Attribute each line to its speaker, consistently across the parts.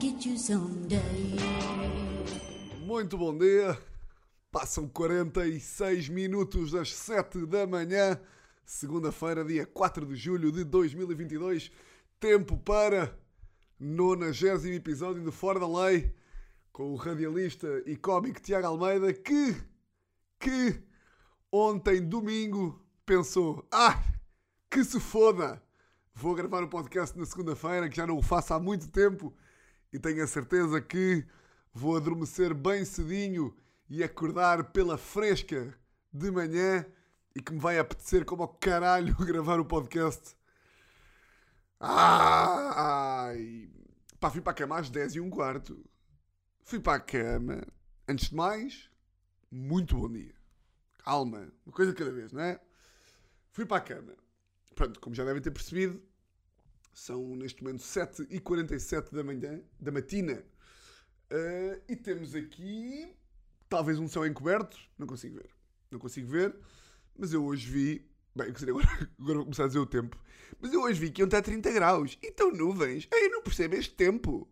Speaker 1: get you someday.
Speaker 2: Muito bom dia. Passam 46 minutos das 7 da manhã, segunda-feira, dia 4 de julho de 2022. Tempo para 90 episódio de Fora da Lei, com o radialista e cómico Tiago Almeida, que, que ontem, domingo, pensou: ah, que se foda! Vou gravar o podcast na segunda-feira, que já não o faço há muito tempo, e tenho a certeza que vou adormecer bem cedinho e acordar pela fresca de manhã e que me vai apetecer como ao caralho gravar o podcast. Ai! Pá, fui para a cama às 10 e um quarto. Fui para a cama. Antes de mais, muito bom dia. Calma, uma coisa de cada vez, não é? Fui para a cama. Pronto, como já devem ter percebido, são neste momento 7h47 da manhã, da matina. Uh, e temos aqui talvez um céu encoberto, não consigo ver. Não consigo ver, mas eu hoje vi. Bem, agora, agora vou começar a dizer o tempo. Mas eu hoje vi que iam estar 30 graus. E estão nuvens. Ei, não percebo este tempo.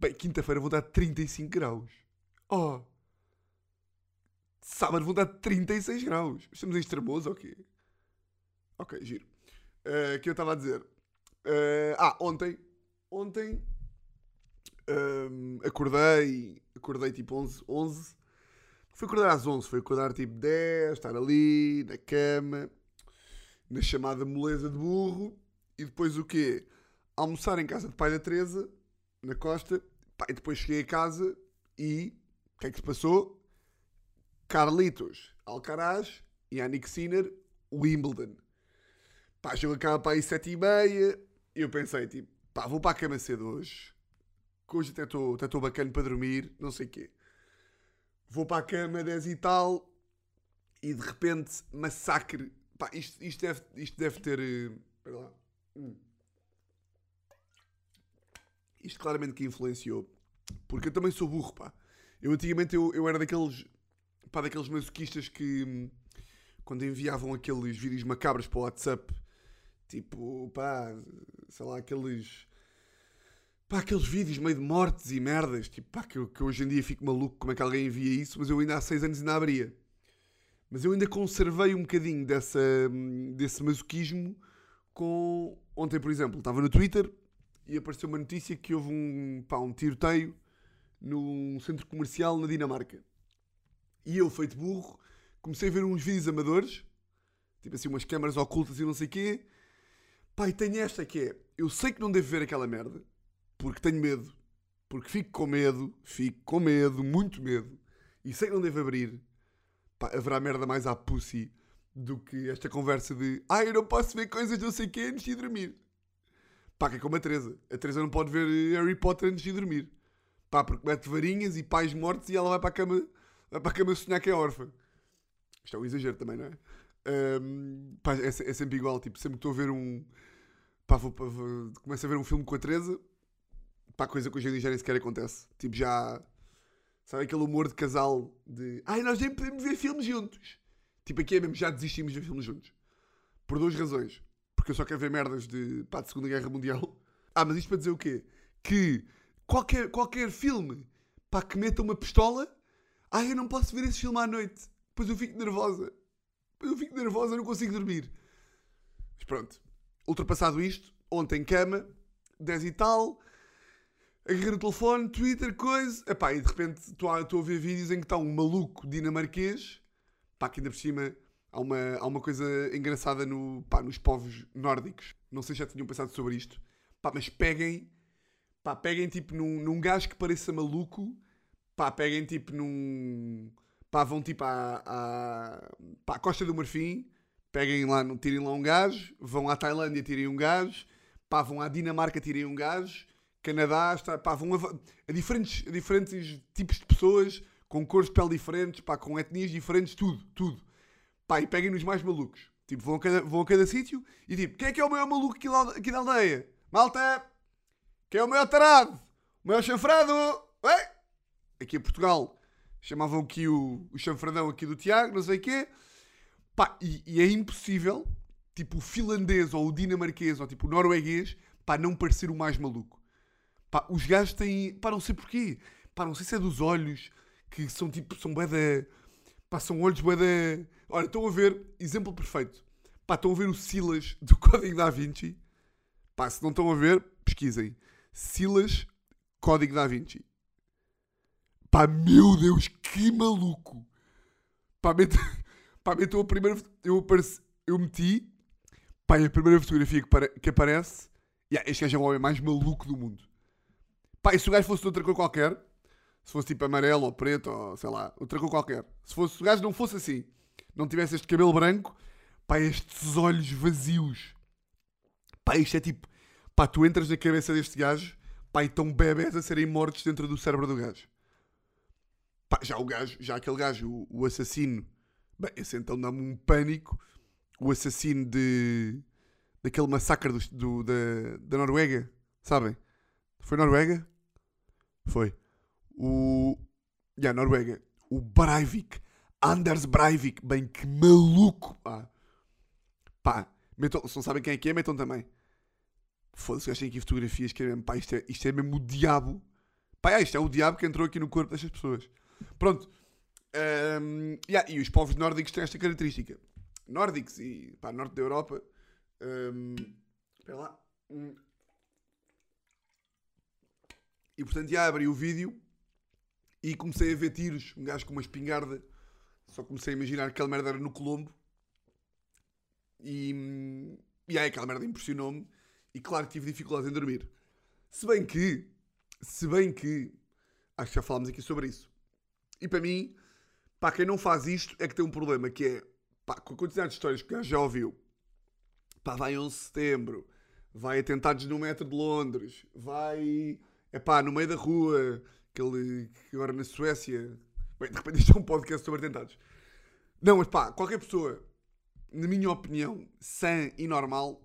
Speaker 2: Bem, quinta-feira vão dar 35 graus. Oh! Sábado vão dar 36 graus. Estamos em extremoso ou quê? Ok, giro. O uh, que eu estava a dizer? Uh, ah, ontem. Ontem. Um, acordei. Acordei tipo 11. 11 foi acordar às 11. Foi acordar tipo 10. Estar ali, na cama. Na chamada moleza de burro. E depois o quê? Almoçar em casa de pai da Teresa. Na costa. E depois cheguei a casa e. O que é que se passou? Carlitos Alcaraz e Yannick Sinner, Wimbledon. Pá, jogo acaba para aí sete e meia. Eu pensei, tipo, pá, vou para a cama cedo hoje. Que hoje até estou bacana para dormir, não sei o quê. Vou para a cama 10 e tal. E de repente, massacre. Pá, isto, isto, deve, isto deve ter. Espera lá. Hum. Isto claramente que influenciou. Porque eu também sou burro, pá. Eu antigamente eu, eu era daqueles. Pá, daqueles masoquistas que. hum, Quando enviavam aqueles vídeos macabros para o WhatsApp. Tipo, pá, sei lá, aqueles. Pá, aqueles vídeos meio de mortes e merdas. Tipo, pá, que, que hoje em dia fico maluco como é que alguém envia isso, mas eu ainda há 6 anos ainda abria. Mas eu ainda conservei um bocadinho dessa, desse masoquismo com. Ontem, por exemplo, estava no Twitter e apareceu uma notícia que houve um, pá, um tiroteio num centro comercial na Dinamarca. E eu, feito burro, comecei a ver uns vídeos amadores, tipo assim, umas câmaras ocultas e não sei o quê. E tenho esta que é: eu sei que não devo ver aquela merda, porque tenho medo, porque fico com medo, fico com medo, muito medo, e sei que não devo abrir. Pá, haverá merda mais à pussy do que esta conversa de ah, eu não posso ver coisas não sei o quê antes de dormir. Pá, que é como a Teresa. A Teresa não pode ver eh, Harry Potter antes de dormir. Pá, porque mete varinhas e pais mortos e ela vai para a cama, vai para a cama sonhar que é órfã. Isto é um exagero também, não é? Ahm, pá, é, é sempre igual, tipo, sempre que estou a ver um. Pá, vou, vou- começo a ver um filme com a Teresa, pá, coisa que hoje em dia já nem sequer acontece. Tipo, já. Sabe aquele humor de casal de. Ai, nós nem podemos ver filmes juntos. Tipo, aqui é mesmo, já desistimos de ver filmes juntos. Por duas razões. Porque eu só quero ver merdas de, pá, de Segunda Guerra Mundial. Ah, mas isto para dizer o quê? Que qualquer, qualquer filme, pá, que meta uma pistola, ai, eu não posso ver esse filme à noite. Depois eu fico nervosa. Eu fico nervosa, não consigo dormir. Mas pronto. Ultrapassado isto, ontem cama, 10 e tal, agarrei no telefone, Twitter, coisa. Epá, e de repente estou a, estou a ver vídeos em que está um maluco dinamarquês, pá, que ainda por cima há uma, há uma coisa engraçada no, pá, nos povos nórdicos. Não sei se já tinham pensado sobre isto. Pá, mas peguem, pá, peguem tipo num, num gajo que pareça maluco, pá, peguem tipo num. Pá, vão tipo à, à, pá, à Costa do Marfim, peguem lá, tirem lá um gajo, vão à Tailândia, tirem um gajo, pá, vão à Dinamarca, tirem um gajo, Canadá, está, pá, vão a, a diferentes, a diferentes tipos de pessoas, com cores de pele diferentes, pá, com etnias diferentes, tudo, tudo. Pá, e peguem nos mais malucos. Tipo, vão a cada, vão a cada sítio e tipo, quem é que é o maior maluco aqui, lá, aqui da aldeia? Malta! Quem é o maior tarado? O maior chanfrado? Ué? Aqui em Portugal chamavam aqui o, o chanfradão aqui do Tiago, não sei o quê. Pá, e, e é impossível, tipo, o finlandês ou o dinamarquês ou tipo o norueguês, pá, não parecer o mais maluco. Pá, os gajos têm. Pá, não sei porquê. Pá, não sei se é dos olhos, que são tipo. São bué da. Pá, são olhos bué da. Olha, estão a ver. Exemplo perfeito. Pá, estão a ver o Silas do Código da Vinci. Pá, se não estão a ver, pesquisem. Silas, Código da Vinci. Pá, meu Deus, que maluco. Pá, mete, pá, metam a primeira. Eu, apareci, eu meti. Pá, a primeira fotografia que, para, que aparece. Yeah, este gajo é o homem mais maluco do mundo. Pá, e se o gajo fosse de outra cor qualquer, se fosse tipo amarelo ou preto ou sei lá, outra cor qualquer, se, fosse, se o gajo não fosse assim, não tivesse este cabelo branco, pá, estes olhos vazios, pá, isto é tipo, pá, tu entras na cabeça deste gajo, pá, e estão bebés a serem mortos dentro do cérebro do gajo. Pá, já o gajo, já aquele gajo, o, o assassino, bem, esse então dá-me um pânico, o assassino de, daquele massacre do, do- da, da Noruega, sabem? Foi Noruega? Foi. O. Já, Noruega. O Breivik. Anders Breivik. Bem, que maluco. Pá. Pá. Metam, se não sabem quem é que é, metam também. Foda-se, achei aqui fotografias que é mesmo. Pá, isto é, isto é mesmo o diabo. Pá, é, isto é o diabo que entrou aqui no corpo destas pessoas. Pronto. Ahm, yeah, e os povos nórdicos têm esta característica. Nórdicos e. pá, norte da Europa. ahm, espera lá. Hum. E portanto, já abri o vídeo e comecei a ver tiros. Um gajo com uma espingarda. Só comecei a imaginar que aquela merda era no Colombo. E, e aí aquela merda impressionou-me. E claro que tive dificuldade em dormir. Se bem que, se bem que, acho que já falámos aqui sobre isso. E para mim, pá, quem não faz isto é que tem um problema, que é, pá, com a quantidade de histórias que já ouviu. Pá, vai 11 de setembro, vai atentados no metro de Londres, vai, é pá, no meio da rua, aquele, que agora na Suécia, bem, de repente isto é um podcast sobre atentados. Não, mas pá, qualquer pessoa, na minha opinião, sã e normal,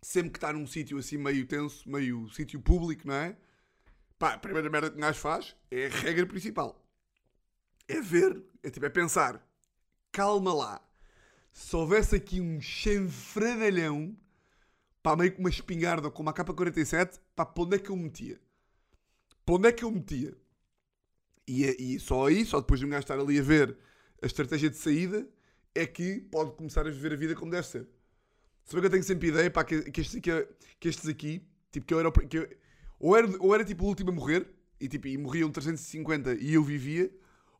Speaker 2: sempre que está num sítio assim meio tenso, meio sítio público, não é? Pá, a primeira merda que um gajo faz é a regra principal. É ver, é tipo, é pensar, calma lá, se houvesse aqui um chanfradalhão, pá, meio com uma espingarda com uma capa 47, pá, para onde é que eu metia? Para onde é que eu metia? E, é- e só aí, só depois de um gajo estar ali a ver a estratégia de saída, é que pode começar a viver a vida como deve ser. Se que eu tenho sempre ideia, pá, que, que, estes, que, que estes aqui, tipo, que eu era, que eu- ou, era, ou era tipo o último a morrer, e, tipo, e morriam 350 e eu vivia,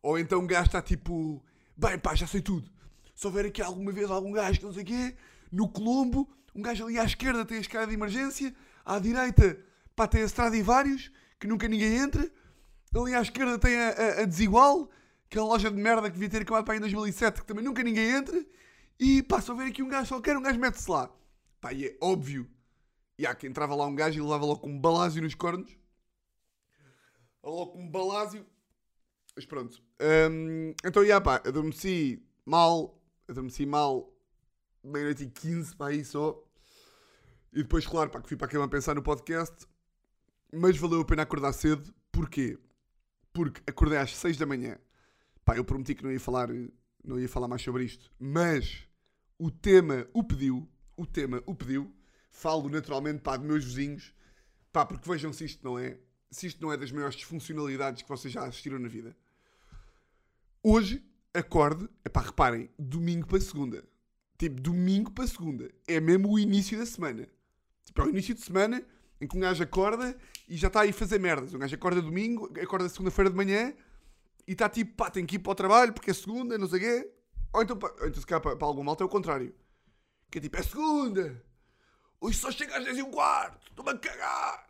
Speaker 2: ou então um gajo está tipo, bem pá, já sei tudo. Se houver aqui alguma vez algum gajo que não sei o quê, no Colombo, um gajo ali à esquerda tem a escada de emergência, à direita, pá, tem a estrada e vários, que nunca ninguém entra, ali à esquerda tem a, a- a Desigual, aquela loja de merda que devia ter acabado para aí em 2007, que também nunca ninguém entra, e pá, se houver aqui um gajo qualquer, um gajo mete-se lá. Pá, e é óbvio. E há que entrava lá um gajo e levava logo com um balásio nos cornos. Logo com um balásio. Mas pronto. Hum, então, já pá, adormeci mal. Adormeci mal. Meia-noite e 15, pá, aí só. E depois, claro, pá, que fui para a cama a pensar no podcast. Mas valeu a pena acordar cedo. Porquê? Porque acordei às 6 da manhã. Pá, eu prometi que não ia falar, não ia falar mais sobre isto. Mas o tema o pediu. O tema o pediu. Falo naturalmente, pá, de meus vizinhos. Pá, porque vejam se isto não é. Se isto não é das maiores disfuncionalidades que vocês já assistiram na vida. Hoje, acorde. Epá, reparem, domingo para segunda. Tipo, domingo para segunda. É mesmo o início da semana. Tipo, é o início de semana em que um gajo acorda e já está aí a fazer merdas. Um gajo acorda domingo, acorda segunda-feira de manhã e está tipo, pá, tem que ir para o trabalho porque é segunda, não sei o quê. Ou então, pá, ou então se calhar para, para algum malta é o contrário. Que é tipo, é segunda. Hoje só chega às 10 e um quarto. Estou-me a cagar.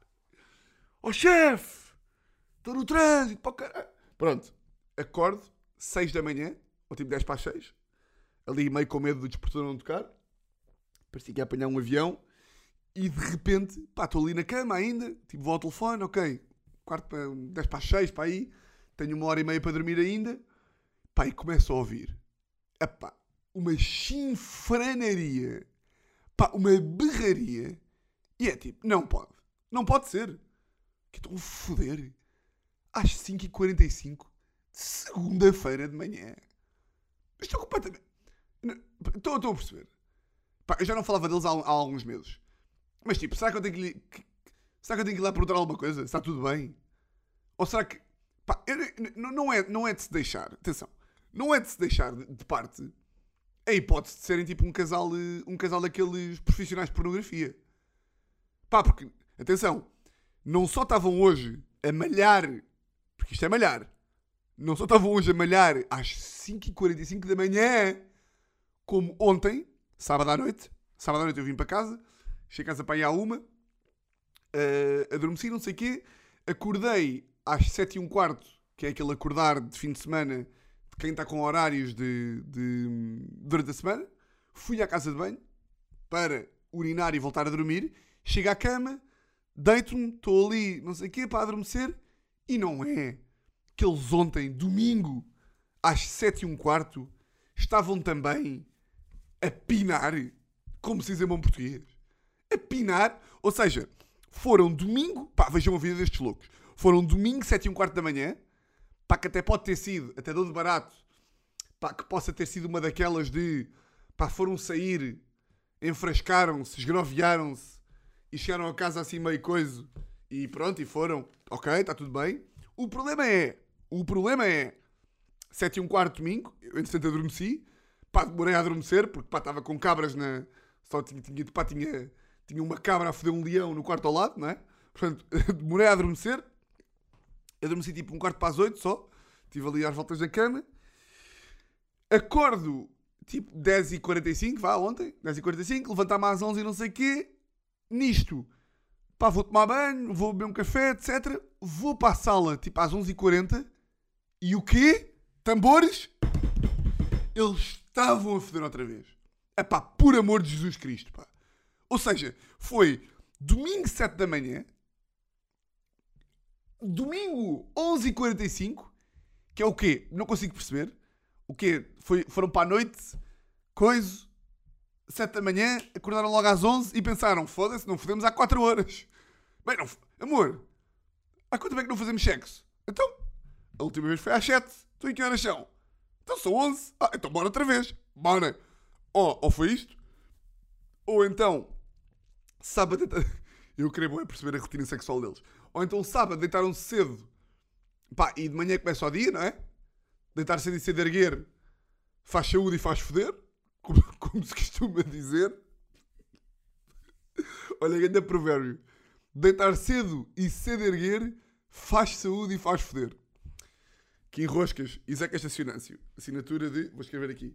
Speaker 2: Ó chefe. Estou no trânsito. Para. Pronto. Acordo, 6 da manhã. Ou tipo 10 para as 6. Ali meio com medo do despertador não tocar. Parecia que ia apanhar um avião. E de repente, pá, estou ali na cama ainda. Tipo, vou ao telefone, ok. Quarto para, 10 para as 6, para aí. Tenho uma hora e meia para dormir ainda. Pá, e começo a ouvir. Epá, uma chinfranaria. Pá, uma berraria. E é tipo, não pode. Não pode ser. Que estou a foder. Às 5h45 de segunda-feira de manhã. Estou completamente. Estou, estou a perceber. Pá, eu já não falava deles há, há alguns meses. Mas tipo, será que eu tenho que, Será que eu tenho que ir lá perguntar alguma coisa? Está tudo bem? Ou será que. Pá, eu- não, não é, não é de se deixar. Atenção. Não é de se deixar de, de parte a hipótese de serem tipo um casal, eh, um casal daqueles profissionais de pornografia. Pá, porque. Atenção. Não só estavam hoje a malhar. Porque isto é malhar. Não só estavam hoje a malhar às 5h45 da manhã. Como ontem, sábado à noite. Sábado à noite eu vim para casa. Cheguei a casa para ir à uma. eh, adormeci, não sei o quê. Acordei às 7 e um quarto, que é aquele acordar de fim de semana de quem está com horários de, de- durante a semana. Fui à casa de banho para urinar e voltar a dormir. Chego à cama, deito-me, estou ali, não sei o quê, para adormecer. E não é que eles ontem, domingo, às 7 e um quarto, estavam também a pinar, como se diz em bom português. A pinar, ou seja, foram domingo, pá, vejam a vida destes loucos. Foram domingo, 7 e um quarto da manhã, pá, que até pode ter sido, até dou de barato, pá, que possa ter sido uma daquelas de, pá, foram sair, enfrascaram-se, esgroviaram-se e chegaram a casa assim meio coisa e pronto, e foram, ok, está tudo bem. O problema é, o problema é, 7 e um quarto domingo, eu entretanto adormeci, pá, demorei a adormecer porque pá, estava com cabras na, só tinha, tinha, pá, tinha, tinha uma cabra a foder um leão no quarto ao lado, não é? Portanto, demorei a adormecer, adormeci tipo um quarto para as 8 só, estive ali às voltas da cama, acordo tipo 10h45, vá, ontem, 10h45, levantar-me às 11 e não sei o quê, nisto, pá, vou tomar banho, vou beber um café, etc. Vou para a sala, tipo às 11h40, e o quê? Tambores? Eles estavam a foder outra vez. É pá, por amor de Jesus Cristo, pá. Ou seja, foi domingo 7 da manhã, domingo 11h45, que é o quê? Não consigo perceber. O quê? Foi, foram para a noite, coisa, 7 da manhã, acordaram logo às 11 e pensaram: foda-se, não fodemos há 4 horas. Bem, não, amor, há quanto tempo é que não fazemos sexo? Então, a última vez foi às 7. Então, em que horas são? Então são 11. Ah, então bora outra vez. Bora. Ou, ou foi isto, ou então, sábado. Eu queria bué perceber a rotina sexual deles. Ou então, sábado, deitaram-se cedo. Pá, e de manhã começa o dia, não é? Deitar cedo e cedo erguer faz saúde e faz foder, como, como se costuma dizer. Olha, grande provérbio. Deitar cedo e cedo erguer faz saúde e faz foder. Que enroscas. Isaac Estacionâncio. Assinatura de. Vou escrever aqui.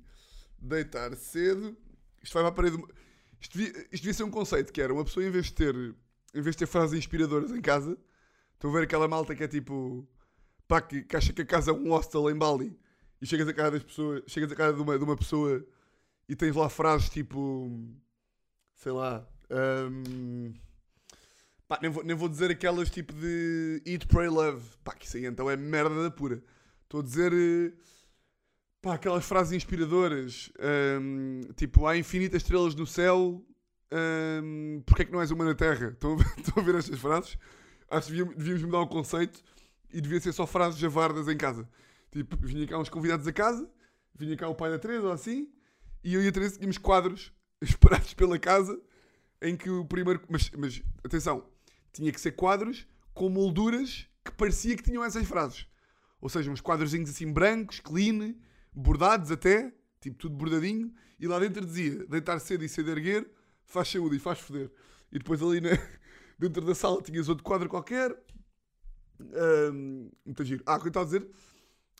Speaker 2: Deitar cedo. Isto vai para a parede. Isto devia, isto devia ser um conceito que era uma pessoa em vez de ter. Em vez de ter frases inspiradoras em casa. Estão a ver aquela malta que é tipo. Pá, que, que acha que a casa é um hostel em Bali. E chegas a casa das pessoas. Chegas a casa de uma, de uma pessoa e tens lá frases tipo. Sei lá. hum, pá, nem vou, nem vou dizer aquelas tipo de Eat, Pray, Love. Pá, que isso aí então é merda da pura. Estou a dizer. eh, Pá, aquelas frases inspiradoras. hum, tipo, há infinitas estrelas no céu. hum, Porquê é que não és uma na Terra? Estão a estão a ver estas frases? Acho que devíamos, devíamos mudar o conceito e devia ser só frases javardas em casa. Tipo, vinha cá uns convidados a casa, vinha cá o pai da Teresa ou assim, e eu e a Teresa tínhamos quadros espalhados pela casa em que o primeiro. Mas, mas atenção, tinha que ser quadros com molduras que parecia que tinham essas frases. Ou seja, uns quadrozinhos assim brancos, clean, bordados até, tipo tudo bordadinho, e lá dentro dizia: deitar cedo e cedo erguer, faz saúde e faz foder. E depois ali na- dentro da sala tinhas outro quadro qualquer. Ahm, muito giro. Ah, o que eu estava a dizer?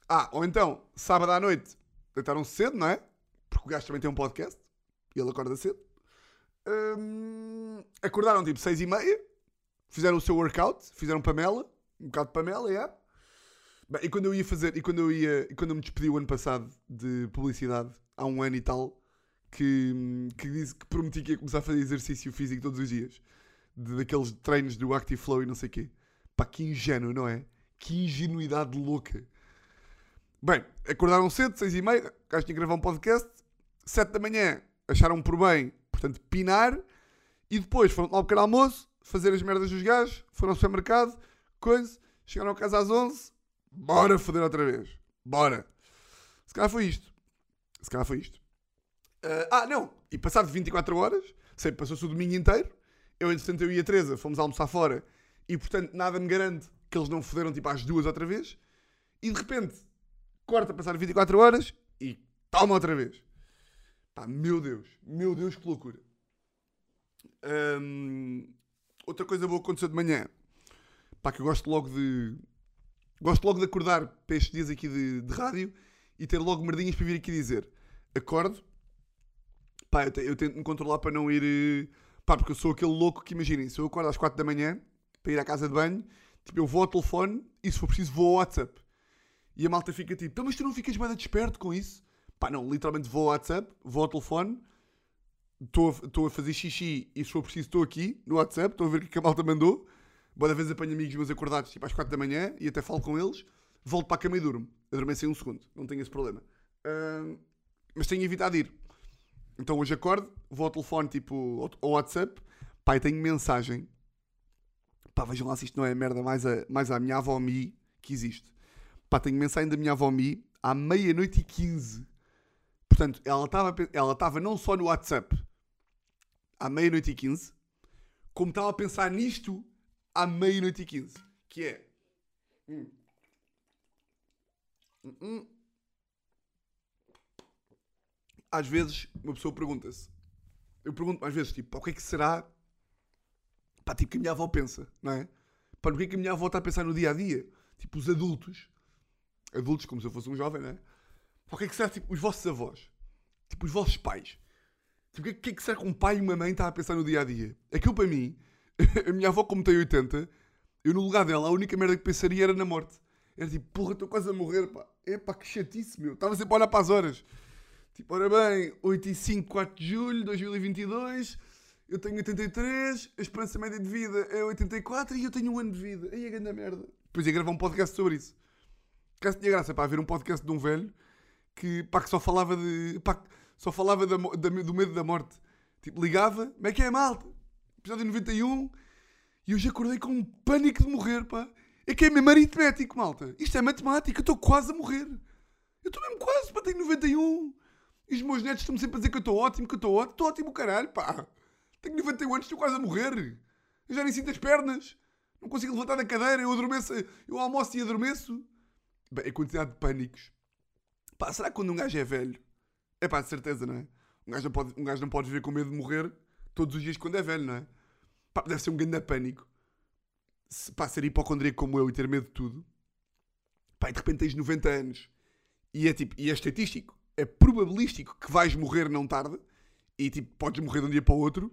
Speaker 2: Ah, ou então, sábado à noite, deitaram-se cedo, não é? Porque o gajo também tem um podcast e ele acorda cedo. Ahm, acordaram tipo seis e meia, fizeram o seu workout, fizeram Pamela, um bocado de Pamela, é. Bem, e quando eu ia fazer, e quando eu ia, e quando eu me despedi o ano passado de publicidade, há um ano e tal, que, que disse que prometi que ia começar a fazer exercício físico todos os dias, de, daqueles treinos do Active Flow e não sei o quê. Pá, que ingênuo, não é? Que ingenuidade louca. Bem, acordaram cedo, seis e meia, gajo tinha que gravar um podcast, sete da manhã acharam por bem, portanto, pinar, e depois foram ao pequeno almoço, fazer as merdas dos gajos, foram ao supermercado, coisa, chegaram a casa às 11, bora foder outra vez, bora. Se calhar foi isto. Se calhar foi isto. Ah, ah, não, e passado 24 horas, sempre passou-se o domingo inteiro, eu, entretanto, eu e a Teresa fomos almoçar fora E portanto, nada me garante que eles não foderam tipo às duas outra vez. E de repente, corta passar 24 horas e toma outra vez. Pá, meu Deus, meu Deus, que loucura. Hum, outra coisa boa aconteceu de manhã. Pá, que eu gosto logo de. Gosto logo de acordar para estes dias aqui de, de rádio e ter logo merdinhas para vir aqui dizer. Acordo. Pá, eu, te- eu tento me controlar para não ir. eh, Pá, porque eu sou aquele louco que imaginem, se eu acordo às 4 da manhã para ir à casa de banho, tipo, eu vou ao telefone e se for preciso vou ao WhatsApp. E a malta fica tipo, então, mas tu não ficas bem desperto com isso? Pá, não, literalmente vou ao WhatsApp, vou ao telefone, estou a, a fazer xixi e se for preciso estou aqui no WhatsApp, estou a ver o que, é que a malta mandou. Boa vez apanho amigos meus acordados tipo às 4 da manhã e até falo com eles, volto para a cama e durmo. Adormeço em um segundo, não tenho esse problema. Ahm, mas tenho evitado ir. Então hoje acordo, vou ao telefone tipo ao, WhatsApp, e tenho mensagem. Pá, vejam lá se isto não é a merda mais a, mais a minha avó Mi que existe. Pá, tenho mensagem da minha avó Mi à meia-noite e 15. Portanto, ela estava ela não só no WhatsApp à meia-noite e 15, como estava a pensar nisto à meia-noite e 15. Que é. Hum. Hum, hum. Às vezes uma pessoa pergunta-se. Eu pergunto às vezes, tipo, pá, o que é que será. Pá, tipo, que a minha avó pensa, não é? Pá, o que é que a minha avó está a pensar no dia a dia? Tipo, os adultos. Adultos, como se eu fosse um jovem, não é? Pá, o que é que será, tipo, os vossos avós? Tipo, os vossos pais. Tipo, é, o que é que será que um pai e uma mãe está a pensar no dia a dia? Aquilo para mim, a minha avó, como tem 80, eu no lugar dela, a única merda que pensaria era na morte. Era tipo, porra, estou quase a morrer, pá. É pá, que chatice, meu. Estava sempre a olhar para as horas. Tipo, ora bem, 8 e 5, 4 de julho de 2022, eu tenho 83, a esperança média de vida é 84 e eu tenho um ano de vida. Aí é grande merda. Depois ia gravar um podcast sobre isso. Caso tinha graça para haver um podcast de um velho que, pá, que só falava de. Pá, só falava da da- do medo da morte. Tipo, ligava, como é que é, malta? Episódio 91 e hoje acordei com um pânico de morrer, pá. É que é mesmo aritmético, malta. Isto é matemática, eu estou quase a morrer. Eu estou mesmo quase, pá, tenho 91. E os meus netos estão-me sempre a dizer que eu estou ótimo, que eu estou ótimo. Estou ótimo, caralho, pá. Tenho 91 anos, estou quase a morrer. Eu já nem sinto as pernas. Não consigo levantar da cadeira, eu adormeço, eu almoço e adormeço. Bem, a quantidade de pânicos. Pá, será que quando um gajo é velho? É pá, de certeza, não é? Um gajo não pode, um gajo não pode viver com medo de morrer todos os dias quando é velho, não é? Pá, deve ser um grande pânico. Se, pá, ser hipocondríaco como eu e ter medo de tudo. Pá, e de repente tens 90 anos e é tipo, e é estatístico, é probabilístico que vais morrer não tarde e tipo, podes morrer de um dia para o outro.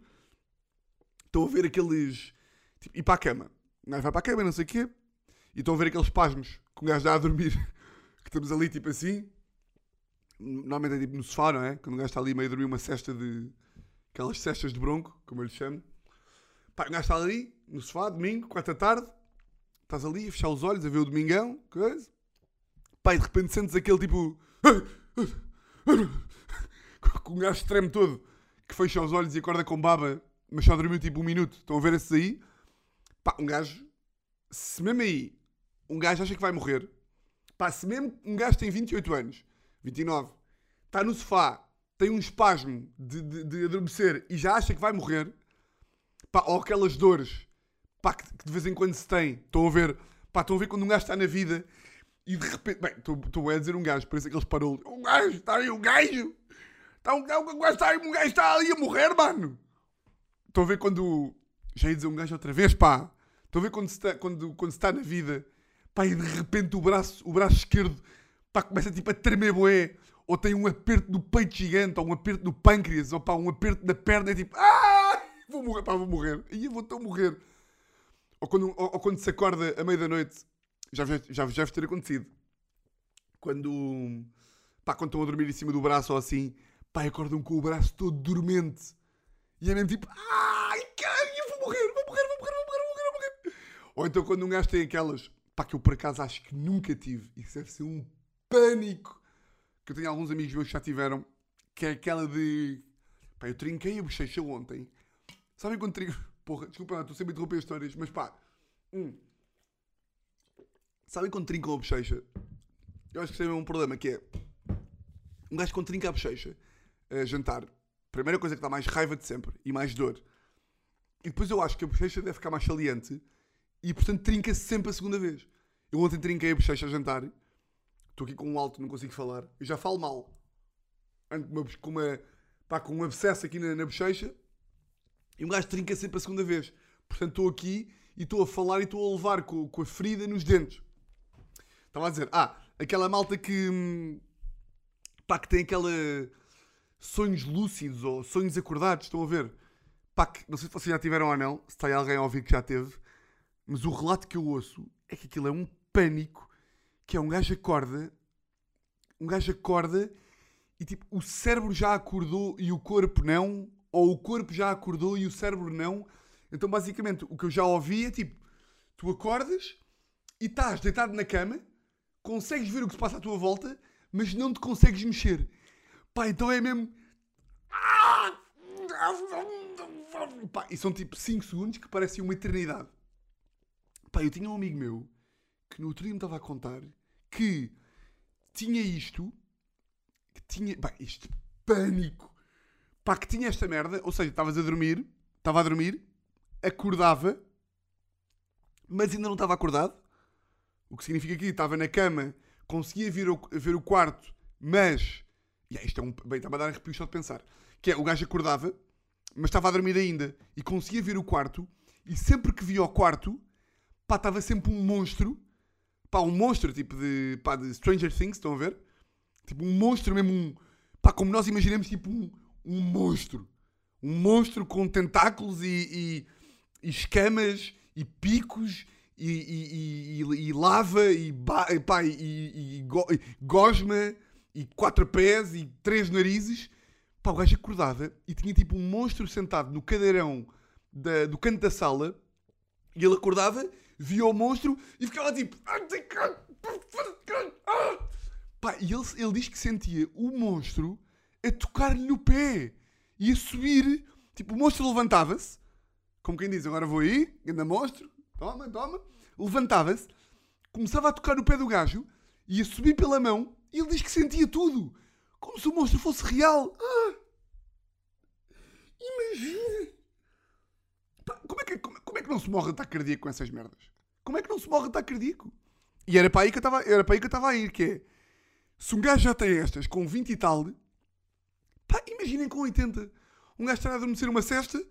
Speaker 2: Estão a ver aqueles. Tipo, ir para a cama. Gajo vai para a cama, não sei o quê. E estão a ver aqueles pasmos que um gajo dá a dormir. que estamos ali tipo assim. Normalmente é tipo no sofá, não é? Quando um gajo está ali meio a dormir uma cesta de. aquelas cestas de bronco, como eu lhe chamo. Pá, um gajo está ali no sofá, domingo, 4 da tarde. Estás ali a fechar os olhos, a ver o domingão, coisa. Pá, e de repente sentes aquele tipo. que um gajo treme todo, que fecha os olhos e acorda com baba, mas só dormiu tipo um minuto. Estão a ver esses aí? Pá, um gajo. Se mesmo aí um gajo acha que vai morrer, pá, se mesmo um gajo tem 28 anos, 29, está no sofá, tem um espasmo de, de, de adormecer e já acha que vai morrer, pá, ou aquelas dores, pá, que, de vez em quando se tem, estão a ver, pá, estão a ver quando um gajo está na vida e de repente, bem, estou- a dizer um gajo, parece aqueles parolos, um gajo, está aí um gajo, está um, um gajo, está aí, um gajo está ali a morrer, mano. Estão a ver quando. Já ia dizer um gajo outra vez, pá. Estão a ver quando se está, quando, quando se está na vida, pá, e de repente o braço, o braço esquerdo, pá, começa tipo a tremer bué. Ou tem um aperto no peito gigante, ou um aperto no pâncreas, ou pá, um aperto na perna, é tipo, ah, vou morrer, pá, vou morrer. E eu vou tão morrer. Ou quando, ou, ou quando se acorda à meia da noite, já, já, já, já ter acontecido. Quando, pá, quando estão a dormir em cima do braço ou assim, pá, e acordam com o braço todo dormente. E é mesmo tipo, ai, caralho, eu vou morrer, vou morrer, vou morrer, vou morrer, vou morrer, vou morrer. Ou então quando um gajo tem aquelas, pá, que eu por acaso acho que nunca tive, isso deve ser um pânico, que eu tenho alguns amigos meus que já tiveram, que é aquela de, pá, eu trinquei a bochecha ontem. Sabem quando trinco? Porra, desculpa, estou sempre a interromper as histórias, mas pá, hum. Sabem quando trincam a bochecha? Eu acho que isso é um problema, que é, um gajo quando trinca a bochecha, a jantar, primeira coisa que dá mais raiva de sempre e mais dor. E depois eu acho que a bochecha deve ficar mais saliente e portanto trinca-se sempre a segunda vez. Eu ontem trinquei a bochecha a jantar. Estou aqui com um alto, não consigo falar. Eu já falo mal. Ando com uma, com uma, pá, com um abscesso aqui na, na bochecha. E um gajo trinca sempre a segunda vez. Portanto, estou aqui e estou a falar e estou a levar com, com a ferida nos dentes. Estava a dizer, ah, aquela malta que. hum, pá, que tem aquela. sonhos lúcidos ou sonhos acordados, estão a ver? Pá, que, não sei se vocês já tiveram ou não, se aí alguém a ouvir que já teve, mas o relato que eu ouço é que aquilo é um pânico, que é um gajo acorda, um gajo acorda e tipo, o cérebro já acordou e o corpo não, ou o corpo já acordou e o cérebro não. Então, basicamente, o que eu já ouvi é tipo, tu acordas e estás deitado na cama, consegues ver o que se passa à tua volta, mas não te consegues mexer. Pá, então é mesmo. Pá, e são tipo 5 segundos que parecem uma eternidade. Pá, eu tinha um amigo meu que no outro dia me estava a contar que tinha isto, que tinha, pá, isto, pânico, pá, que tinha esta merda, ou seja, estavas a dormir, estava a dormir, acordava, mas ainda não estava acordado, o que significa que estava na cama, conseguia ver o, ver o quarto, mas, e isto é um, bem, está-me a dar arrepio só de pensar, que é, o gajo acordava, mas estava a dormir ainda, e conseguia ver o quarto, e sempre que via o quarto, pá, estava sempre um monstro, pá, um monstro, tipo de, pá, de Stranger Things, estão a ver? Tipo, um monstro mesmo, um, pá, como nós imaginamos, tipo, um, um monstro. Um monstro com tentáculos e, e- e escamas e picos e, e- lava e, ba- pá, e- go- gosma e quatro pés e três narizes. Pá, o gajo acordava e tinha tipo um monstro sentado no cadeirão da- do canto da sala e ele acordava, via o monstro e ficava tipo. Pá, e ele, ele diz que sentia o monstro a tocar-lhe no pé e a subir. Tipo, o monstro levantava-se, como quem diz, agora vou aí, anda monstro, toma, toma. Levantava-se, começava a tocar no pé do gajo e a subir pela mão e ele diz que sentia tudo. Como se o monstro fosse real. Ah! Imagina! Como, é que, como, como é que não se morre de ataque cardíaco com essas merdas? Como é que não se morre de ataque cardíaco? E era para aí que eu estava a ir, que é se um gajo já tem estas com 20 e tal, pá, imaginem com 80. Um gajo está a adormecer uma cesta,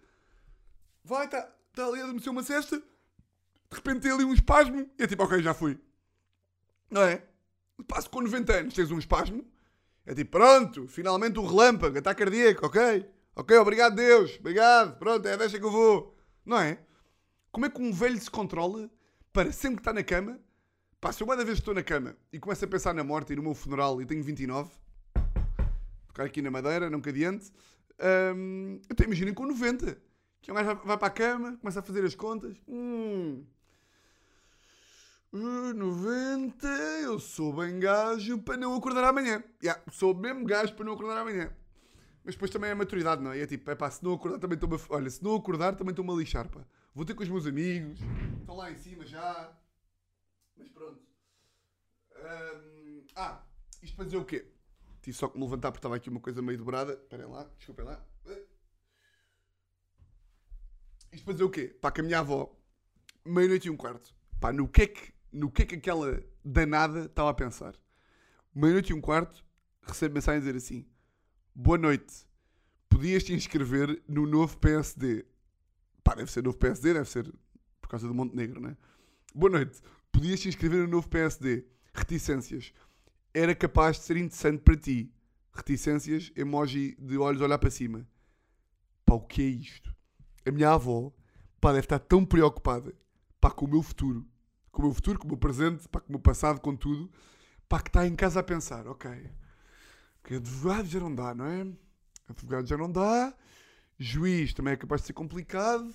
Speaker 2: vai, está tá ali a adormecer uma cesta, de repente tem ali um espasmo, e é tipo, ok, já fui. Não é? Passo com 90 anos, tens um espasmo, é tipo, pronto, finalmente um relâmpago, ataque cardíaco, ok? Ok, obrigado Deus, obrigado, pronto, é deixa que eu vou. Não é? Como é que um velho se controla para sempre que está na cama? Pá, se eu uma vez estou na cama e começo a pensar na morte e no meu funeral e tenho 29, ficar aqui na madeira, nunca adiante, hum, até imaginem com 90. Que um gajo vai, vai para a cama, começa a fazer as contas. Hum, uh, 90, eu sou bem gajo para não acordar amanhã. Yeah, sou mesmo gajo para não acordar amanhã. Mas depois também é a maturidade, não é? É tipo, é pá, se não acordar também estou-me a... Olha, se não acordar também estou-me a lixar, pá. Vou ter com os meus amigos, estão lá em cima já. Mas pronto. Hum, ah, isto para dizer o quê? Tive só que me levantar porque estava aqui uma coisa meio dobrada. Esperem lá, desculpem lá. Isto para dizer o quê? Pá, que a minha avó, meia-noite e um quarto, pá, no que é que, no que, é que aquela danada estava a pensar? Meia-noite e um quarto, recebe mensagem a dizer assim: Boa noite, podias te inscrever no novo PSD. Pá, deve ser novo PSD, deve ser por causa do Montenegro, não é? Boa noite, podias te inscrever no novo PSD. Reticências. Era capaz de ser interessante para ti. Reticências, emoji de olhos olhar para cima. Pá, o que é isto? A minha avó, pá, deve estar tão preocupada, pá, com o meu futuro. Com o meu futuro, com o meu presente, pá, com o meu passado, com tudo. Pá, que está em casa a pensar, ok. Porque advogado já não dá, não é? Advogado já não dá. Juiz também é capaz de ser complicado.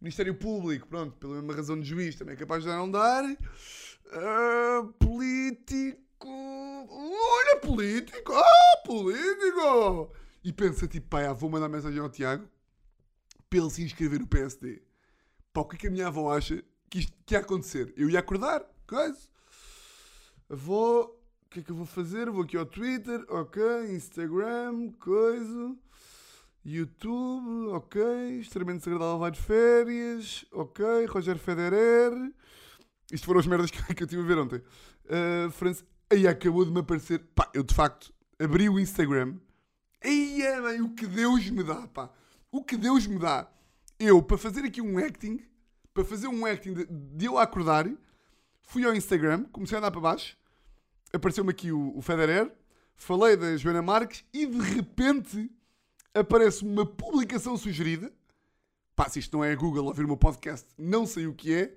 Speaker 2: Ministério Público, pronto, pela mesma razão de juiz, também é capaz de já não dar. Ah, político. Olha, político! Ah, político! E pensa, tipo, pá, ah, vou mandar mensagem ao Tiago para ele se inscrever no PSD. Pá, o que é que a minha avó acha que isto que ia acontecer? Eu ia acordar, coisa. Vou. O que é que eu vou fazer? Vou aqui ao Twitter, ok, Instagram, coisa. YouTube, ok. Extremamente desagradável vai de férias, ok. Roger Federer. Isto foram as merdas que, eu tive a ver ontem. Uh, França. Aí acabou de me aparecer. Pá, eu de facto abri o Instagram. Aí, bem, o que Deus me dá, pá. O que Deus me dá. Eu, para fazer aqui um acting, para fazer um acting de, de eu acordar, fui ao Instagram, comecei a andar para baixo, apareceu-me aqui o, o Federer, falei da Joana Marques e de repente aparece-me uma publicação sugerida. Pá, se isto não é a Google ouvir o meu podcast, não sei o que é.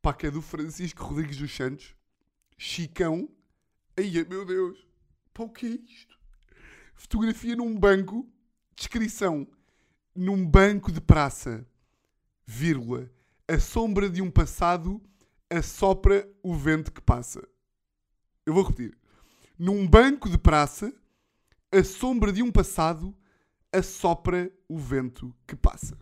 Speaker 2: Pá, que é do Francisco Rodrigues dos Santos. Chicão. Ai, meu Deus. Pá, o que é isto? Fotografia num banco. Descrição. Num banco de praça. Vírgula. A sombra de um passado assopra o vento que passa. Eu vou repetir. Num banco de praça, a sombra de um passado assopra o vento que passa.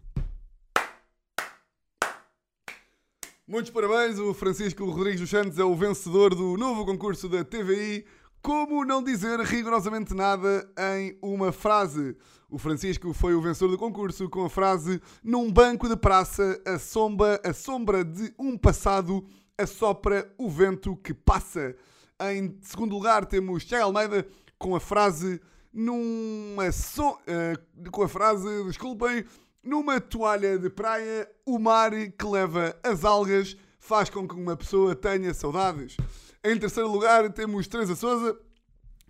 Speaker 2: Muitos parabéns, o Francisco Rodrigues dos Santos é o vencedor do novo concurso da TVI. Como não dizer rigorosamente nada em uma frase? O Francisco foi o vencedor do concurso com a frase: Num banco de praça, a sombra, a sombra de um passado assopra o vento que passa. Em segundo lugar, temos Tiago Almeida com a frase: Numa so, uh, com a frase, desculpem, numa toalha de praia, o mar que leva as algas faz com que uma pessoa tenha saudades. Em terceiro lugar, temos Teresa Souza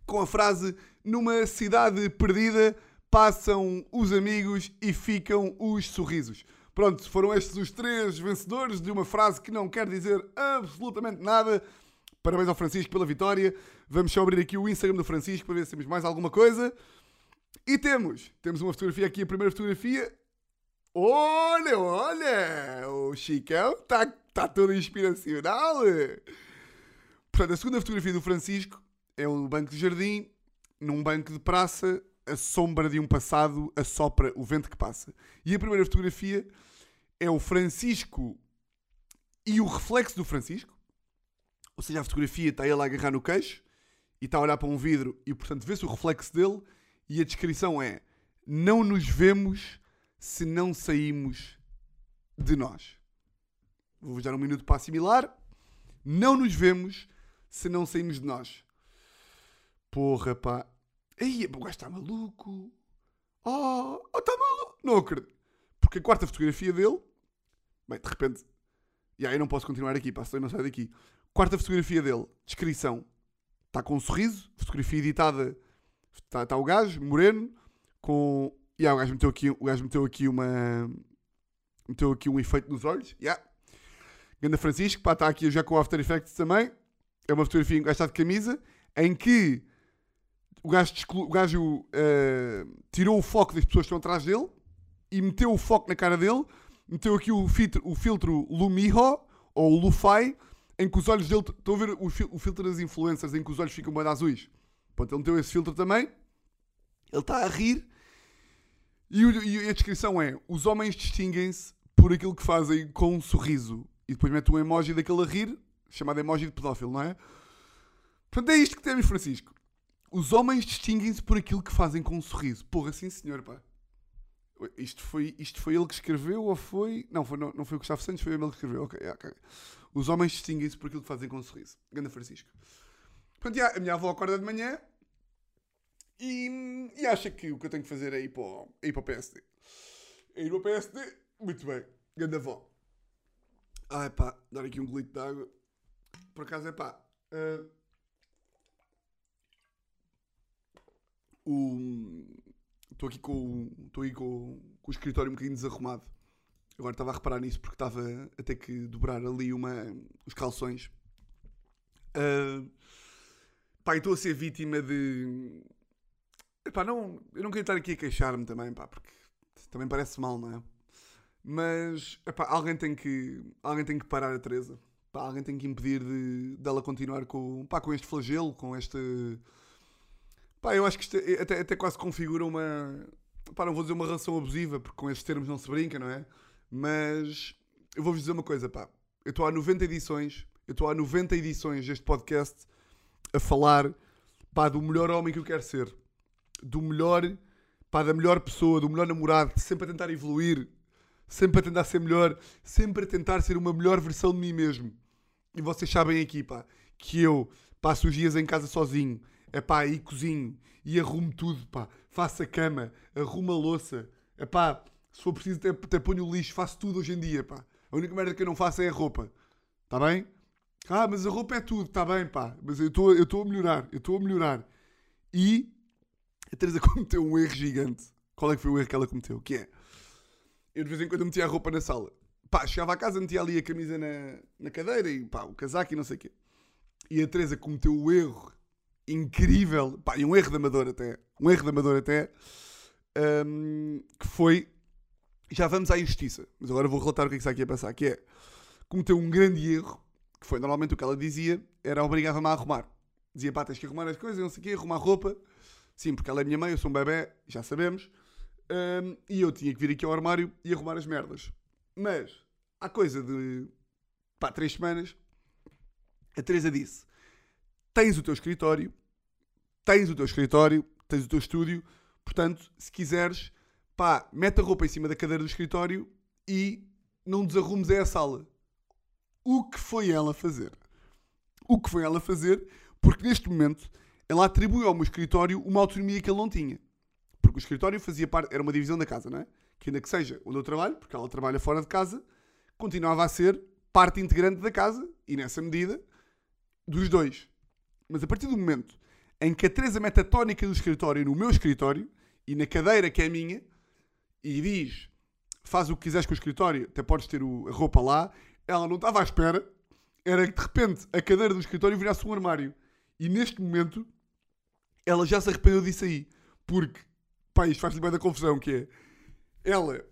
Speaker 2: com a frase: Numa cidade perdida, passam os amigos e ficam os sorrisos. Pronto, foram estes os três vencedores de uma frase que não quer dizer absolutamente nada. Parabéns ao Francisco pela vitória. Vamos só abrir aqui o Instagram do Francisco para ver se temos mais alguma coisa. E temos, temos uma fotografia aqui, a primeira fotografia. Olha, olha! O Chicão está tá todo inspiracional. Portanto, a segunda fotografia do Francisco é um banco de jardim, num banco de praça, a sombra de um passado assopra o vento que passa. E a primeira fotografia é o Francisco e o reflexo do Francisco. Ou seja, a fotografia está ele a agarrar no queixo e está a olhar para um vidro e, portanto, vê-se o reflexo dele. E a descrição é: Não nos vemos se não saímos de nós. Vou-vos dar um minuto para assimilar. Não nos vemos se não saímos de nós. Porra, pá. Aí, o gajo está maluco. Oh, oh, está maluco. Não acredito. Porque a quarta fotografia dele. Bem, de repente. E aí eu não posso continuar aqui, pá, senão não saio daqui. Quarta fotografia dele, descrição. Está com um sorriso, fotografia editada. Está, está o gajo, moreno, com. Yeah, o gajo meteu aqui, o gajo meteu aqui uma. Meteu aqui um efeito nos olhos. Yeah. Ganda Francisco, pá, está aqui já com o After Effects também. É uma fotografia em que o gajo está de camisa, em que o gajo, o gajo uh, tirou o foco das pessoas que estão atrás dele e meteu o foco na cara dele, meteu aqui o filtro, o filtro Lumiho, ou Lufai, em que os olhos dele. Estão a ver o, fil, o filtro das influencers em que os olhos ficam mais azuis? Pronto, ele meteu esse filtro também. Ele está a rir. E, e a descrição é: os homens distinguem-se por aquilo que fazem com um sorriso. E depois mete um emoji daquele a rir, chamado emoji de pedófilo, não é? Portanto, é isto que temos, Francisco. Os homens distinguem-se por aquilo que fazem com um sorriso. Porra, sim senhor, pá. Isto foi, isto foi ele que escreveu ou foi. Não, foi, não, não foi o Gustavo Santos, foi ele que escreveu. Ok, ok. Os homens distinguem-se por aquilo que fazem com um sorriso. Ganda Francisco. Portanto, já, a minha avó acorda de manhã e, e, acha que o que eu tenho que fazer é ir para, o, é ir para o PSD. É ir para o PSD. Muito bem. Ganda avó. Ai pá, dar aqui um golito de água. Por acaso é pá. Uh, Estou aqui com. Estou aí com, com o escritório um bocadinho desarrumado. Agora estava a reparar nisso porque estava a ter que dobrar ali uma, os calções. Uh, pá, estou a ser vítima de. Epá, não, eu não queria estar aqui a queixar-me também, pá, porque também parece mal, não é? Mas epá, alguém, tem que, alguém tem que parar a Teresa. Pá, alguém tem que impedir de, dela continuar com, pá, com este flagelo, com este Pá, eu acho que isto é, até, até quase configura uma. Pá, não vou dizer uma relação abusiva, porque com estes termos não se brinca, não é? Mas eu vou-vos dizer uma coisa, pá. Eu estou há 90 edições, eu estou há 90 edições deste podcast a falar, pá, do melhor homem que eu quero ser. Do melhor pá, da melhor pessoa, do melhor namorado, sempre a tentar evoluir, sempre a tentar ser melhor, sempre a tentar ser uma melhor versão de mim mesmo. E vocês sabem aqui, pá, que eu passo os dias em casa sozinho, é pá, e cozinho, e arrumo tudo, pá, faço a cama, arrumo a louça, é pá, se for preciso até, até ponho o lixo, faço tudo hoje em dia, pá. A única merda que eu não faço é a roupa, tá bem? Ah, mas a roupa é tudo, tá bem, pá, mas eu estou a melhorar, eu estou a melhorar. E a Teresa cometeu um erro gigante. Qual é que foi o erro que ela cometeu? Que é, eu de vez em quando metia a roupa na sala. Pá, chegava a casa, metia ali a camisa na, na cadeira e pá, o casaco e não sei o quê. E a Teresa cometeu o erro incrível, pá, e um erro de amador até, um erro de amador até, hum, que foi, já vamos à injustiça, mas agora vou relatar o que é que está aqui a passar, que é, cometeu um grande erro, que foi normalmente o que ela dizia, era obrigava-me a arrumar. Dizia, pá, tens que arrumar as coisas, não sei o quê, arrumar roupa. Sim, porque ela é minha mãe, eu sou um bebê, já sabemos. Hum, e eu tinha que vir aqui ao armário e arrumar as merdas. Mas, há coisa de, pá, três semanas, a Teresa disse, tens o teu escritório, tens o teu escritório, tens o teu estúdio, portanto, se quiseres, pá, mete a roupa em cima da cadeira do escritório e não desarrumes é a sala. O que foi ela fazer? O que foi ela fazer? Porque neste momento ela atribuiu ao meu escritório uma autonomia que ele não tinha. Porque o escritório fazia parte, era uma divisão da casa, não é? Que ainda que seja onde eu trabalho, porque ela trabalha fora de casa, continuava a ser parte integrante da casa e nessa medida dos dois. Mas a partir do momento em que a Teresa mete a tónica do escritório no meu escritório e na cadeira que é minha e diz faz o que quiseres com o escritório, até podes ter o- a roupa lá, ela não estava à espera, era que de repente a cadeira do escritório virasse um armário. E neste momento ela já se arrependeu disso aí. Porque, pá, isto faz-lhe bem da confusão, que é, ela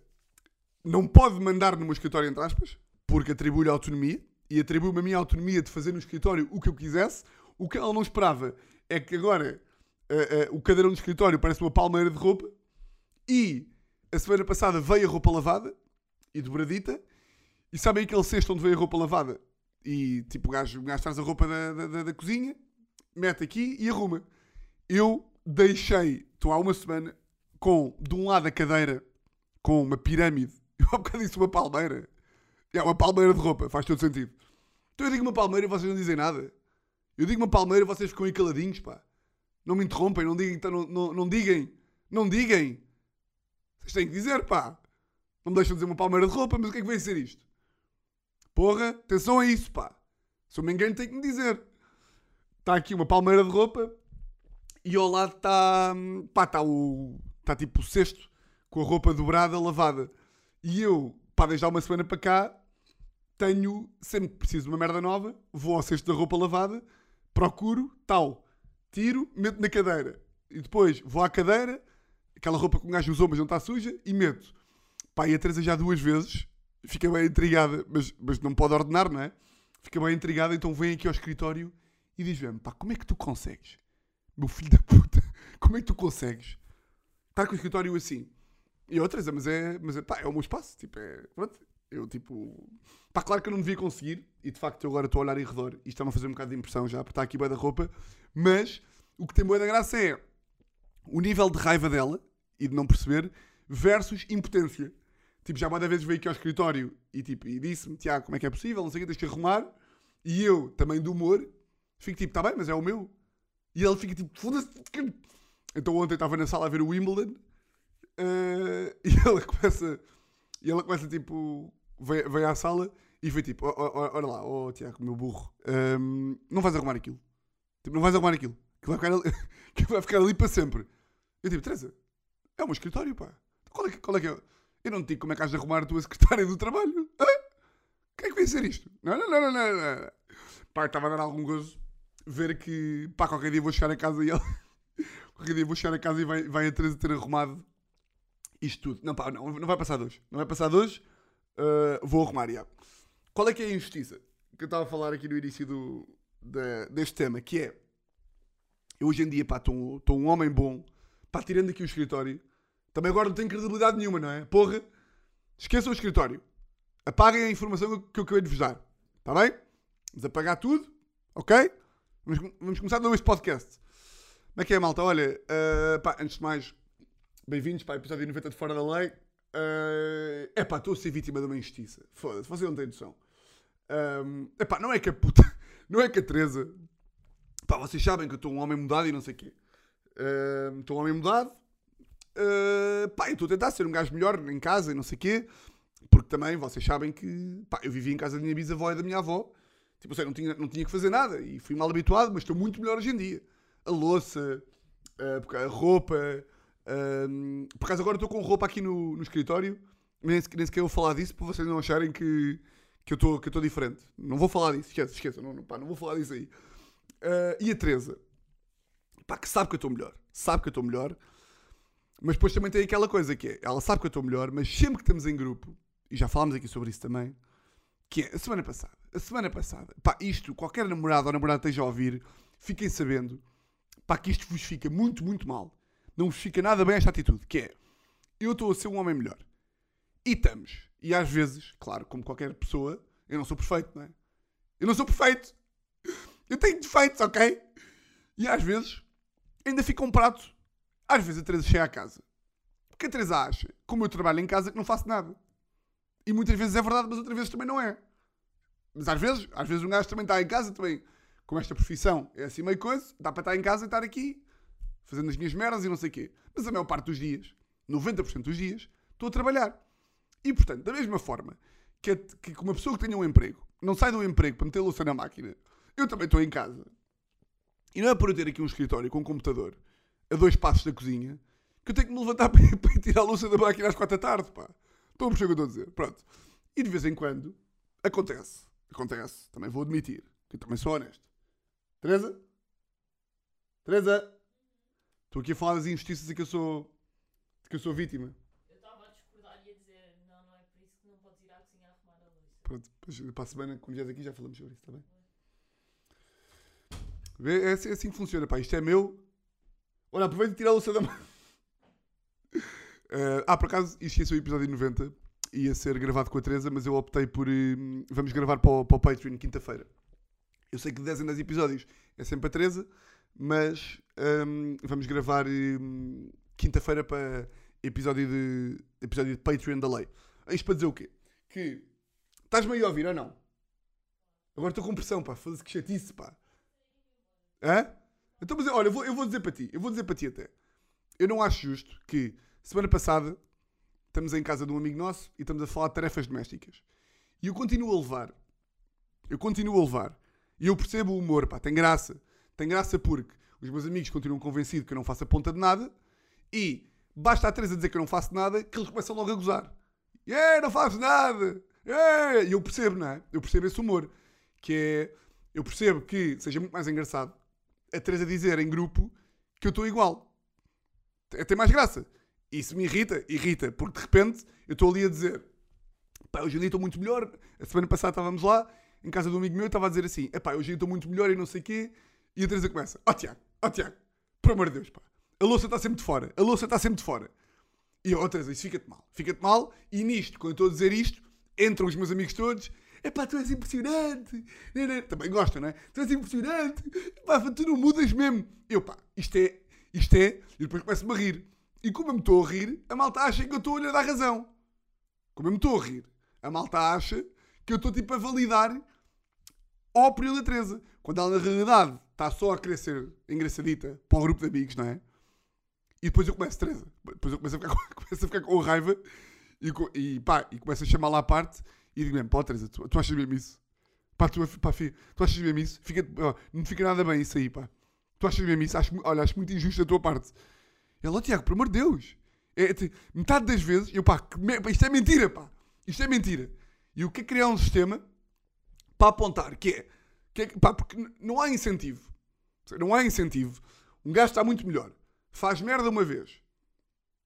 Speaker 2: não pode mandar no meu escritório, entre aspas, porque atribui-lhe autonomia, e atribui-me a minha autonomia de fazer no escritório o que eu quisesse. O que ela não esperava é que agora eh, eh, o cadeirão do escritório parece uma palmeira de roupa, e a semana passada veio a roupa lavada, e dobradita, e sabem aquele cesto onde veio a roupa lavada? E tipo, o gajo, o gajo traz a roupa da, da, da- da cozinha, mete aqui e arruma. Eu deixei, estou há uma semana, com de um lado a cadeira com uma pirâmide. Eu há bocado disse uma palmeira. É uma palmeira de roupa, faz todo sentido. Então eu digo uma palmeira e vocês não dizem nada. Eu digo uma palmeira e vocês ficam aí caladinhos, pá. Não me interrompem, não digam, então não, não, não digam. Não digam. Vocês têm que dizer, pá. Não me deixam dizer uma palmeira de roupa, mas o que é que vai ser isto? Porra, atenção a isso, pá. Se eu me engano, tem que me dizer. Está aqui uma palmeira de roupa e ao lado está. pá, está o. está tipo o cesto com a roupa dobrada, lavada. E eu, pá, desde há uma semana para cá, tenho. sempre preciso de uma merda nova, vou ao cesto da roupa lavada, procuro, tal, tiro, meto na cadeira. E depois vou à cadeira, aquela roupa que um gajo usou, mas não está suja, e meto. Pá, e a Teresa já duas vezes fica bem intrigada, mas, mas não pode ordenar, não é? Fica bem intrigada, então vem aqui ao escritório e diz-me: pá, como é que tu consegues? Meu filho da puta, como é que tu consegues estar com o escritório assim? E eu, Teresa, mas é, mas é, pá, é o meu espaço, tipo, é, pronto. Eu, tipo, pá, claro que eu não devia conseguir, e de facto eu agora estou a olhar em redor e está-me a fazer um bocado de impressão já, porque está aqui bem da roupa, mas o que tem boa da graça é o nível de raiva dela e de não perceber versus impotência. Tipo, já várias vezes veio aqui ao escritório e, tipo, e disse-me, Tiago, como é que é possível? Não sei o que, tens que arrumar. E eu, também do humor, fico tipo, tá bem, mas é o meu. E ele fica tipo, foda-se. que-" Então ontem estava na sala a ver o Wimbledon eh, e ela começa, e ela começa tipo, veio, veio à sala e foi tipo, "Ó- ó- olha lá, oh Tiago, meu burro, ehm, não vais arrumar aquilo. Tipo, não vais arrumar aquilo. Que vai ficar ali, que vai ficar ali para sempre. Eu tipo, Teresa, é meu escritório, pá. Qual é que, qual é, que é? Eu não te digo como é que has de arrumar a tua secretária do trabalho. Hã? O que é que vai ser isto? Não, não, não, não. não. Pá, estava a dar algum gozo ver que, pá, qualquer dia vou chegar a casa e ela... qualquer dia vou chegar a casa e vai, vai a Teresa ter arrumado isto tudo. Não, pá, não, não vai passar de hoje. Não vai passar de hoje. Uh, vou arrumar, já. Qual é que é a injustiça? Que eu estava a falar aqui no início do, deste tema, que é... Eu hoje em dia, pá, estou um homem bom. Pá, tirando aqui o escritório. Também agora não tenho credibilidade nenhuma, não é? Porra. Esqueçam o escritório. Apaguem a informação que eu acabei de vos dar. Está bem? Vamos apagar tudo. Ok? Vamos, vamos começar de novo este podcast. Como é que é, malta? Olha, uh, pá, antes de mais, Bem-vindos para o episódio 90 de Fora da Lei. É epá, estou a ser vítima de uma injustiça. Foda-se, vocês não têm noção. Um, epá, não é que a puta. Não é que a Teresa. Pá, vocês sabem que eu estou um homem mudado e não sei o quê. Um, Estou um homem mudado. Uh, pá, estou a tentar ser um gajo melhor em casa e não sei o quê. Porque também vocês sabem que. Pá, eu vivia em casa da minha bisavó e da minha avó. Tipo, sei, não tinha, não tinha que fazer nada. E fui mal habituado, mas estou muito melhor hoje em dia. A louça, a roupa. Um, por acaso agora estou com roupa aqui no, no escritório. Nem, nem sequer vou falar disso para vocês não acharem que que eu estou que eu diferente. Não vou falar disso, esqueça, esqueça, não, não, pá, não vou falar disso aí. Uh, e a Teresa, pá, que sabe que eu estou melhor, sabe que eu estou melhor, mas depois também tem aquela coisa que é, ela sabe que eu estou melhor, mas sempre que estamos em grupo, e já falámos aqui sobre isso também, que é a semana passada, a semana passada, pá, isto, qualquer namorado ou namorada esteja a ouvir, fiquem sabendo, pá, que isto vos fica muito, muito mal. Não vos fica nada bem esta atitude, que é, eu estou a ser um homem melhor. E estamos e às vezes, claro, como qualquer pessoa, eu não sou perfeito, não é? Eu não sou perfeito. Eu tenho defeitos, ok? E às vezes ainda fica um prato. Às vezes a Teresa chega à casa. Porque a Teresa acha, como eu trabalho em casa, que não faço nada. E muitas vezes é verdade, mas outras vezes também não é. Mas às vezes, às vezes um gajo também está em casa, também com esta profissão, é assim meio coisa, dá para estar em casa e estar aqui, fazendo as minhas merdas e não sei o quê. Mas a maior parte dos dias, 90% dos dias, estou a trabalhar. E, portanto, da mesma forma que, que uma pessoa que tenha um emprego não sai do emprego para meter louça na máquina, eu também estou em casa. E não é por eu ter aqui um escritório com um computador a dois passos da cozinha que eu tenho que me levantar para, para tirar a louça da máquina às quatro da tarde, pá. Estão a perceber o que eu estou a dizer? Pronto. E de vez em quando acontece. Acontece. Também vou admitir. Que eu também sou honesto. Teresa? Teresa? Estou aqui a falar das injustiças e que eu sou. de que eu sou vítima. Pronto, para a semana, quando vieres aqui, já falamos sobre isso, está bem? Vê, é assim, é assim que funciona, pá. Isto é meu. Olha, aproveita e tira a louça da mão. Uh, ah, por acaso, isto ia ser o episódio 90. Ia ser gravado com a Teresa, mas eu optei por. Uh, vamos gravar para o, para o Patreon quinta-feira. Eu sei que de 10 em 10 episódios é sempre a Teresa, mas um, vamos gravar um, quinta-feira para episódio de, episódio de Patreon da lei. Isto para dizer o quê? Que Estás-me a ouvir ou não? Agora estou com pressão, pá. Foda-se que chatice, pá. Hã? Então, mas olha, eu vou, eu vou dizer para ti. Eu vou dizer para ti até. Eu não acho justo que semana passada estamos em casa de um amigo nosso e estamos a falar de tarefas domésticas. E eu continuo a levar. Eu continuo a levar. E eu percebo o humor, pá. Tem graça. Tem graça porque os meus amigos continuam convencidos que eu não faço a ponta de nada e basta a Teresa dizer que eu não faço nada que eles começam logo a gozar. Yeah, não faço nada! É, e eu percebo, não é? Eu percebo esse humor. Que é. Eu percebo que seja muito mais engraçado a Teresa dizer em grupo que eu estou igual. É tem mais graça. Isso me irrita, irrita, porque de repente eu estou ali a dizer pá, hoje em dia estou muito melhor. A semana passada estávamos lá, em casa de um amigo meu, estava a dizer assim: pá, hoje em dia estou muito melhor e não sei o quê. E a Teresa começa: ó oh, Tiago, ó oh, Tiago, por amor de Deus, pá, a louça está sempre de fora, a louça está sempre de fora. E ó oh, Teresa, isso fica-te mal, fica-te mal. E nisto, quando eu estou a dizer isto, entram os meus amigos todos. Epá, tu és impressionante. Também gostam, não é? Tu és impressionante. Epá, tu não mudas mesmo. Eu, pá, isto é, isto é. E depois começo-me a rir. E como eu me estou a rir, a malta acha que eu estou a lhe dar razão. Como eu me estou a rir, a malta acha que eu estou tipo a validar a opinião da Teresa. Quando ela na realidade está só a querer ser engraçadita para um grupo de amigos, não é? E depois eu começo, Teresa. Depois eu começo a ficar, começo a ficar com raiva e, e pá, e começa a chamar lá à parte e digo mesmo, pá, Teresa, tu, tu achas mesmo isso? Pá, tu, pá, filho, tu achas mesmo isso? Fica, ó, não fica nada bem isso aí, pá. Tu achas mesmo isso? Acho, olha, acho muito injusto da tua parte. Ele, ó, Tiago, por amor de Deus. É, é, metade das vezes, eu, pá, isto é mentira, pá. Isto é mentira. E o que é criar um sistema para apontar, que é, que é pá, porque não há incentivo. Não há incentivo. Um gajo está muito melhor. Faz merda uma vez.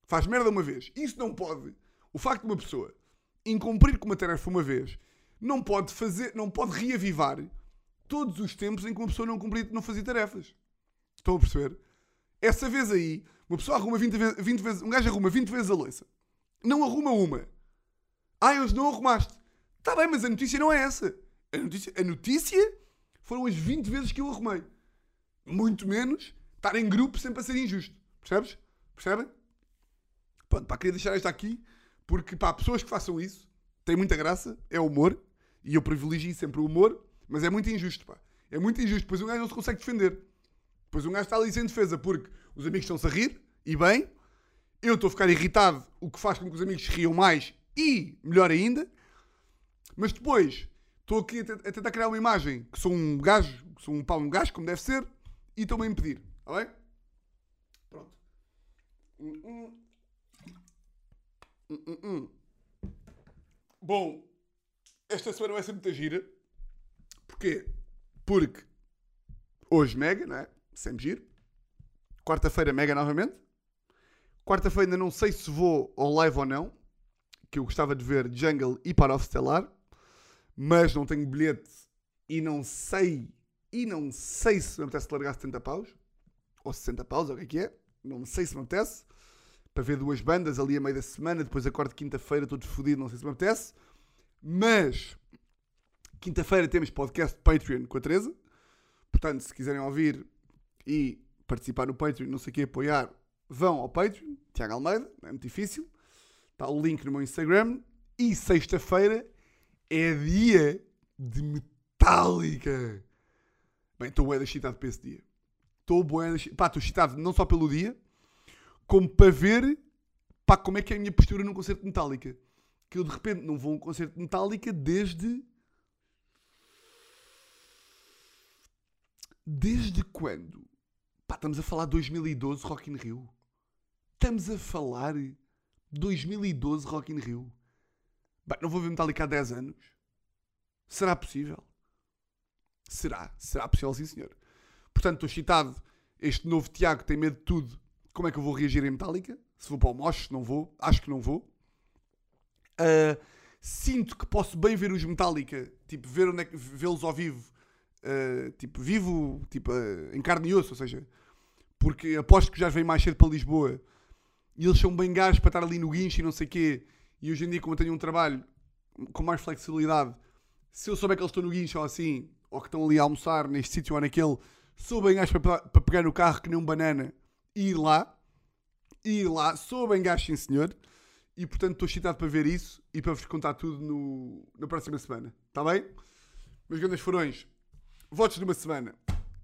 Speaker 2: Faz merda uma vez. Isso não pode o facto de uma pessoa incumprir com uma tarefa uma vez não pode fazer, não pode reavivar todos os tempos em que uma pessoa não cumprir, não fazia tarefas. Estão a perceber? Essa vez aí, uma pessoa arruma 20 vezes, 20 vezes um gajo arruma 20 vezes a louça. Não arruma uma. Ah, eles não arrumaste. Está bem, mas a notícia não é essa. A notícia, a notícia foram as 20 vezes que eu arrumei. Muito menos estar em grupo sempre a ser injusto. Percebes? Percebem? Pronto, pá, queria deixar esta aqui, porque, pá, pessoas que façam isso, têm muita graça, é humor, e eu privilegio sempre o humor, mas é muito injusto, pá. É muito injusto, pois um gajo não se consegue defender. Pois um gajo está ali sem defesa, porque os amigos estão-se a rir, e bem, eu estou a ficar irritado, o que faz com que os amigos riam mais, e, melhor ainda, mas depois, estou aqui a, te- a tentar criar uma imagem, que sou um gajo, que sou um pau, um gajo, como deve ser, e estou-me a impedir, está bem? Pronto. Hum, hum, hum. Bom, esta semana vai ser muita gira. Porquê? Porque hoje mega, não é? Sempre giro. Quarta-feira mega novamente. Quarta-feira ainda não sei se vou ao live ou não. Que eu gostava de ver Jungle e Para of Stellar. Mas não tenho bilhete e não sei. E não sei se me apetece largar 70 paus. Ou 60 paus, ou o que é que é. Não sei se me apetece. Para ver duas bandas ali a meio da semana. Depois acordo quinta-feira, todo fodido, não sei se me apetece. Mas quinta-feira temos podcast Patreon com a Teresa. Portanto, se quiserem ouvir e participar no Patreon, não sei o que, apoiar, vão ao Patreon, Tiago Almeida, não é muito difícil. Está o link no meu Instagram. E sexta-feira é dia de Metallica. Bem, estou bué da excitado para esse dia. Estou bué da. Pá, estou excitado não só pelo dia, como para ver pá, como é que é a minha postura num concerto de Metallica. Que eu de repente não vou a um concerto de Metallica desde. Desde quando? Pá, estamos a falar de 2012 Rock in Rio. Estamos a falar 2012 Rock in Rio. Bem, não vou ver Metallica há 10 anos. Será possível? Será? Será possível, sim, senhor. Portanto, estou excitado. Este novo Tiago tem medo de tudo. Como é que eu vou reagir em Metallica? Se vou para o Mosh, não vou. Acho que não vou. Uh, sinto que posso bem ver os Metallica, tipo, ver onde é que vê-los ao vivo, uh, tipo, vivo, tipo, uh, em carne e osso, ou seja, porque aposto que já vem mais cedo para Lisboa e eles são bem gajos para estar ali no guincho e não sei o quê. E hoje em dia, como eu tenho um trabalho com mais flexibilidade, se eu souber que eles estão no guincho ou assim, ou que estão ali a almoçar neste sítio ou naquele, sou bem gajo para, para pegar no carro que nem um banana e ir lá. E ir lá, sou bem gajo, sim senhor. E portanto estou excitado para ver isso e para vos contar tudo no, na próxima semana. Está bem? Meus grandes furões, votos de uma semana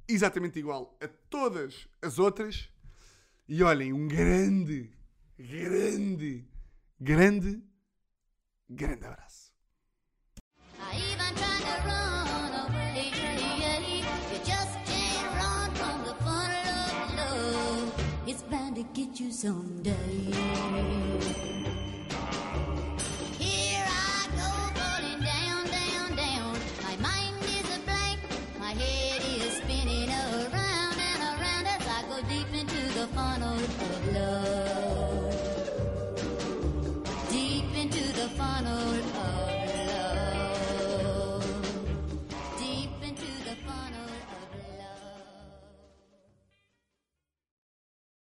Speaker 2: exatamente igual a todas as outras. E olhem, um grande, grande, grande, grande abraço.
Speaker 1: It's bound to get you someday.